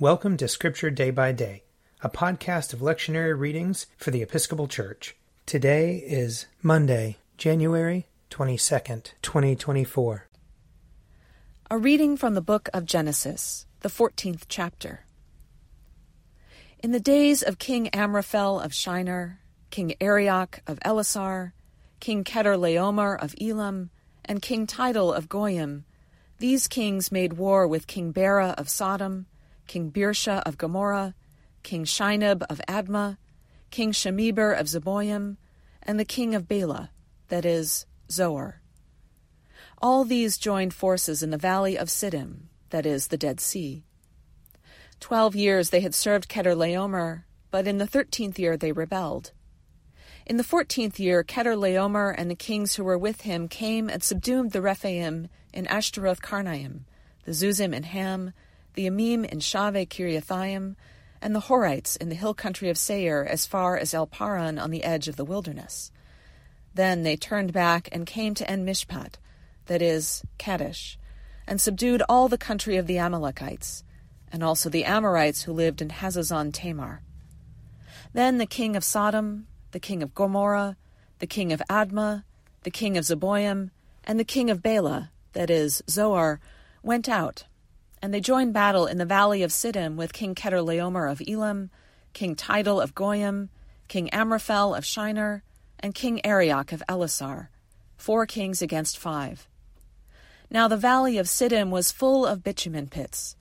Welcome to Scripture Day by Day, a podcast of lectionary readings for the Episcopal Church. Today is Monday, January 22nd, 2024. A reading from the book of Genesis, the 14th chapter. In the days of King Amraphel of Shinar, King Arioch of Ellasar, King Chedorlaomer of Elam, and King Tidal of Goiim, these kings made war with King Bera of Sodom, King Birsha of Gomorrah, King Shinab of Admah, King Shemeber of Zeboiim, and the king of Bela, that is, Zoar. All these joined forces in the valley of Siddim, that is, the Dead Sea. Twelve years they had served Chedorlaomer, but in the thirteenth year they rebelled. In the fourteenth year, Chedorlaomer and the kings who were with him came and subdued the Rephaim in Ashtaroth Karnaim, the Zuzim in Ham, the Emim in Shaveh Kiriathaim, and the Horites in the hill country of Seir as far as El Paran on the edge of the wilderness. Then they turned back and came to En Mishpat, that is, Kadesh, and subdued all the country of the Amalekites, and also the Amorites who lived in Hazazon Tamar. Then the king of Sodom, the king of Gomorrah, the king of Admah, the king of Zeboiim, and the king of Bela, that is, Zoar, went out and they joined battle in the valley of Siddim with King Chedorlaomer of Elam, King Tidal of Goiim, King Amraphel of Shinar, and King Arioch of Ellasar, four kings against five. Now the valley of Siddim was full of bitumen pits,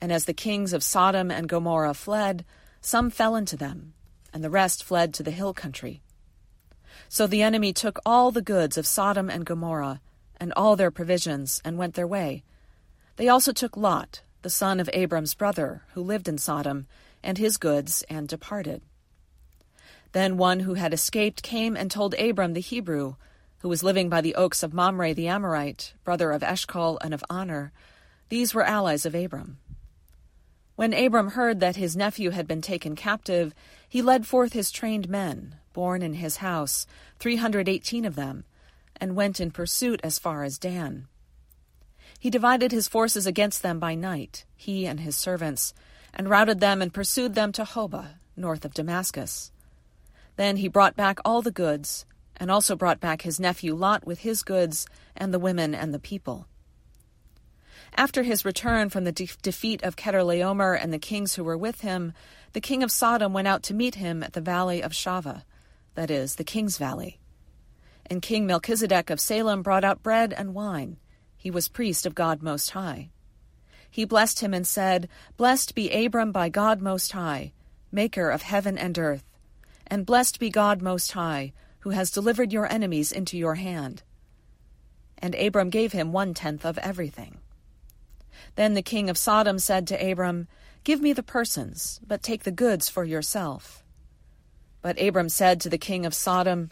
and as the kings of Sodom and Gomorrah fled, some fell into them, and the rest fled to the hill country. So the enemy took all the goods of Sodom and Gomorrah, and all their provisions, and went their way they also took Lot, the son of Abram's brother, who lived in Sodom, and his goods, and departed. Then one who had escaped came and told Abram the Hebrew, who was living by the oaks of Mamre the Amorite, brother of Eshcol and of Aner. These were allies of Abram. When Abram heard that his nephew had been taken captive, he led forth his trained men, born in his house, three hundred eighteen of them, and went in pursuit as far as Dan. He divided his forces against them by night, he and his servants, and routed them and pursued them to Hobah, north of Damascus. Then he brought back all the goods, and also brought back his nephew Lot with his goods, and the women and the people. After his return from the de- defeat of Chedorlaomer and the kings who were with him, the king of Sodom went out to meet him at the valley of Shaveh, that is, the king's valley. And King Melchizedek of Salem brought out bread and wine he was priest of God Most High. He blessed him and said, Blessed be Abram by God Most High, maker of heaven and earth, and blessed be God Most High, who has delivered your enemies into your hand. And Abram gave him one tenth of everything. Then the king of Sodom said to Abram, Give me the persons, but take the goods for yourself. But Abram said to the king of Sodom,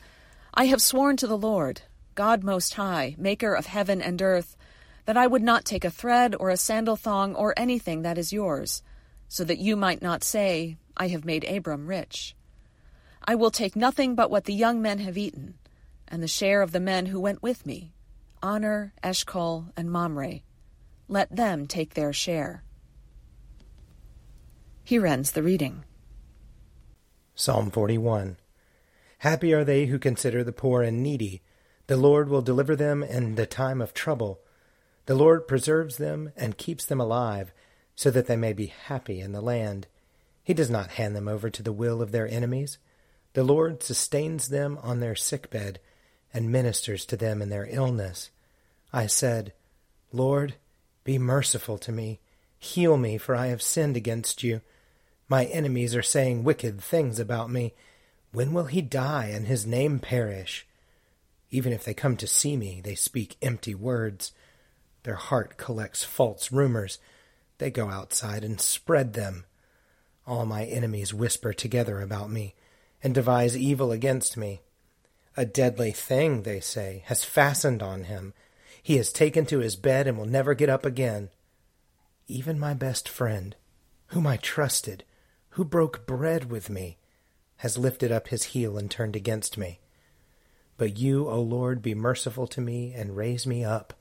I have sworn to the Lord, God Most High, maker of heaven and earth, that I would not take a thread or a sandal thong or anything that is yours, so that you might not say, I have made Abram rich. I will take nothing but what the young men have eaten, and the share of the men who went with me, Aner, Eshcol, and Mamre. Let them take their share. Here ends the reading. Psalm 41 Happy are they who consider the poor and needy the Lord will deliver them in the time of trouble. The Lord preserves them and keeps them alive, so that they may be happy in the land. He does not hand them over to the will of their enemies. The Lord sustains them on their sick bed and ministers to them in their illness. I said, Lord, be merciful to me. Heal me, for I have sinned against you. My enemies are saying wicked things about me. When will he die and his name perish? Even if they come to see me, they speak empty words. Their heart collects false rumors. They go outside and spread them. All my enemies whisper together about me and devise evil against me. A deadly thing, they say, has fastened on him. He is taken to his bed and will never get up again. Even my best friend, whom I trusted, who broke bread with me, has lifted up his heel and turned against me. But you, O Lord, be merciful to me and raise me up,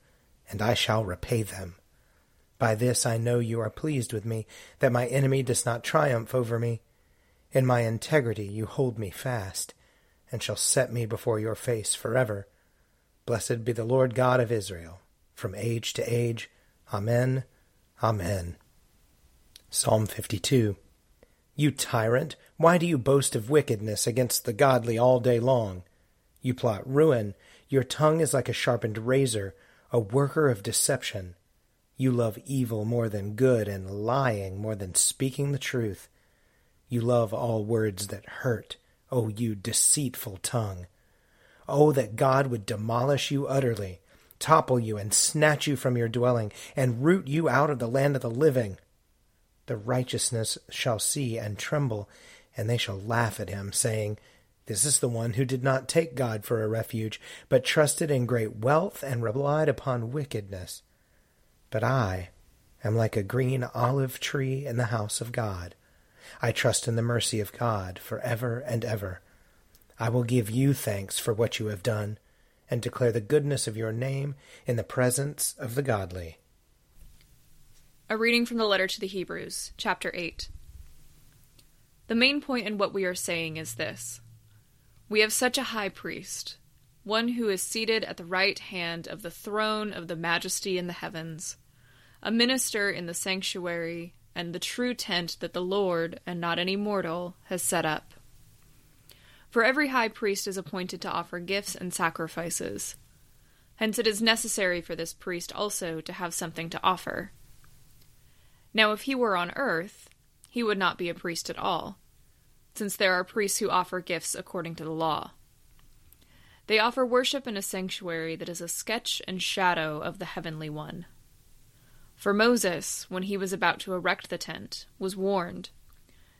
and I shall repay them. By this I know you are pleased with me, that my enemy does not triumph over me. In my integrity you hold me fast, and shall set me before your face forever. Blessed be the Lord God of Israel, from age to age. Amen. Amen. Psalm 52. You tyrant, why do you boast of wickedness against the godly all day long? You plot ruin. Your tongue is like a sharpened razor, a worker of deception. You love evil more than good, and lying more than speaking the truth. You love all words that hurt, O oh, you deceitful tongue. Oh, that God would demolish you utterly, topple you, and snatch you from your dwelling, and root you out of the land of the living. The righteousness shall see and tremble, and they shall laugh at him, saying, This is the one who did not take God for a refuge, but trusted in great wealth and relied upon wickedness. But I am like a green olive tree in the house of God. I trust in the mercy of God for ever and ever. I will give you thanks for what you have done, and declare the goodness of your name in the presence of the godly. A reading from the letter to the Hebrews, chapter 8. The main point in what we are saying is this We have such a high priest, one who is seated at the right hand of the throne of the majesty in the heavens a minister in the sanctuary and the true tent that the Lord, and not any mortal, has set up. For every high priest is appointed to offer gifts and sacrifices. Hence it is necessary for this priest also to have something to offer. Now, if he were on earth, he would not be a priest at all, since there are priests who offer gifts according to the law. They offer worship in a sanctuary that is a sketch and shadow of the heavenly one. For Moses, when he was about to erect the tent, was warned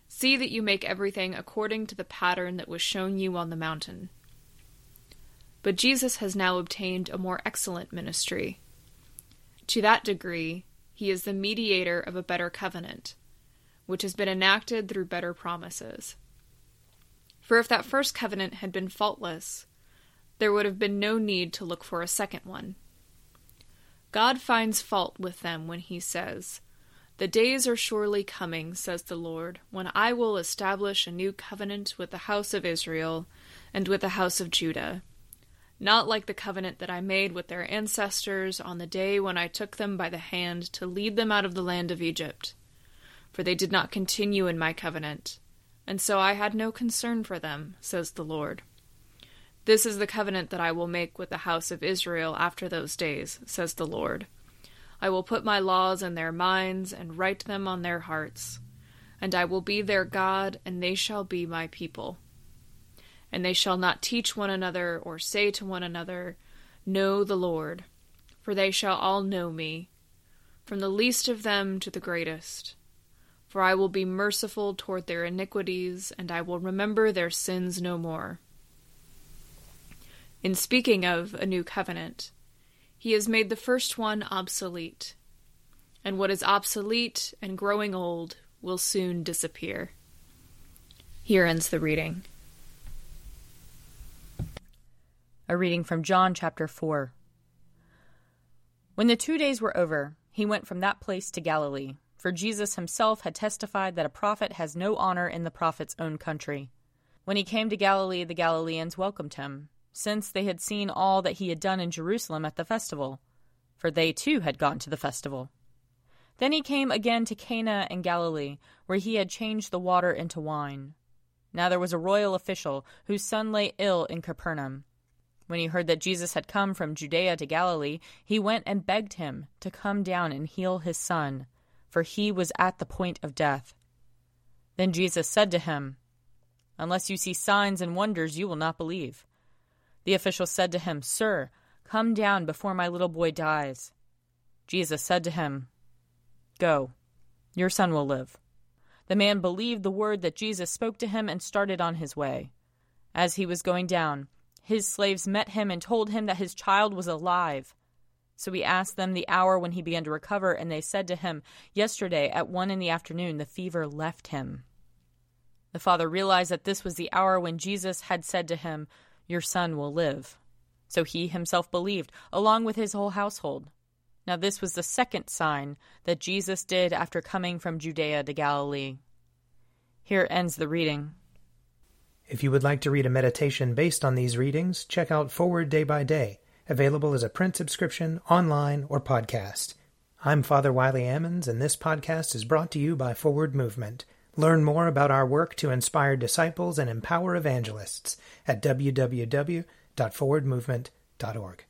See that you make everything according to the pattern that was shown you on the mountain. But Jesus has now obtained a more excellent ministry. To that degree, he is the mediator of a better covenant, which has been enacted through better promises. For if that first covenant had been faultless, there would have been no need to look for a second one. God finds fault with them when he says, The days are surely coming, says the Lord, when I will establish a new covenant with the house of Israel and with the house of Judah. Not like the covenant that I made with their ancestors on the day when I took them by the hand to lead them out of the land of Egypt. For they did not continue in my covenant, and so I had no concern for them, says the Lord. This is the covenant that I will make with the house of Israel after those days, says the Lord. I will put my laws in their minds and write them on their hearts. And I will be their God, and they shall be my people. And they shall not teach one another or say to one another, Know the Lord, for they shall all know me, from the least of them to the greatest. For I will be merciful toward their iniquities, and I will remember their sins no more. In speaking of a new covenant, he has made the first one obsolete, and what is obsolete and growing old will soon disappear. Here ends the reading. A reading from John chapter 4. When the two days were over, he went from that place to Galilee, for Jesus himself had testified that a prophet has no honor in the prophet's own country. When he came to Galilee, the Galileans welcomed him since they had seen all that he had done in Jerusalem at the festival, for they too had gone to the festival. Then he came again to Cana in Galilee, where he had changed the water into wine. Now there was a royal official whose son lay ill in Capernaum. When he heard that Jesus had come from Judea to Galilee, he went and begged him to come down and heal his son, for he was at the point of death. Then Jesus said to him, Unless you see signs and wonders, you will not believe. The official said to him, Sir, come down before my little boy dies. Jesus said to him, Go, your son will live. The man believed the word that Jesus spoke to him and started on his way. As he was going down, his slaves met him and told him that his child was alive. So he asked them the hour when he began to recover, and they said to him, Yesterday at one in the afternoon the fever left him. The father realized that this was the hour when Jesus had said to him, your son will live. So he himself believed, along with his whole household. Now, this was the second sign that Jesus did after coming from Judea to Galilee. Here ends the reading. If you would like to read a meditation based on these readings, check out Forward Day by Day, available as a print subscription, online, or podcast. I'm Father Wiley Ammons, and this podcast is brought to you by Forward Movement. Learn more about our work to inspire disciples and empower evangelists at www.forwardmovement.org.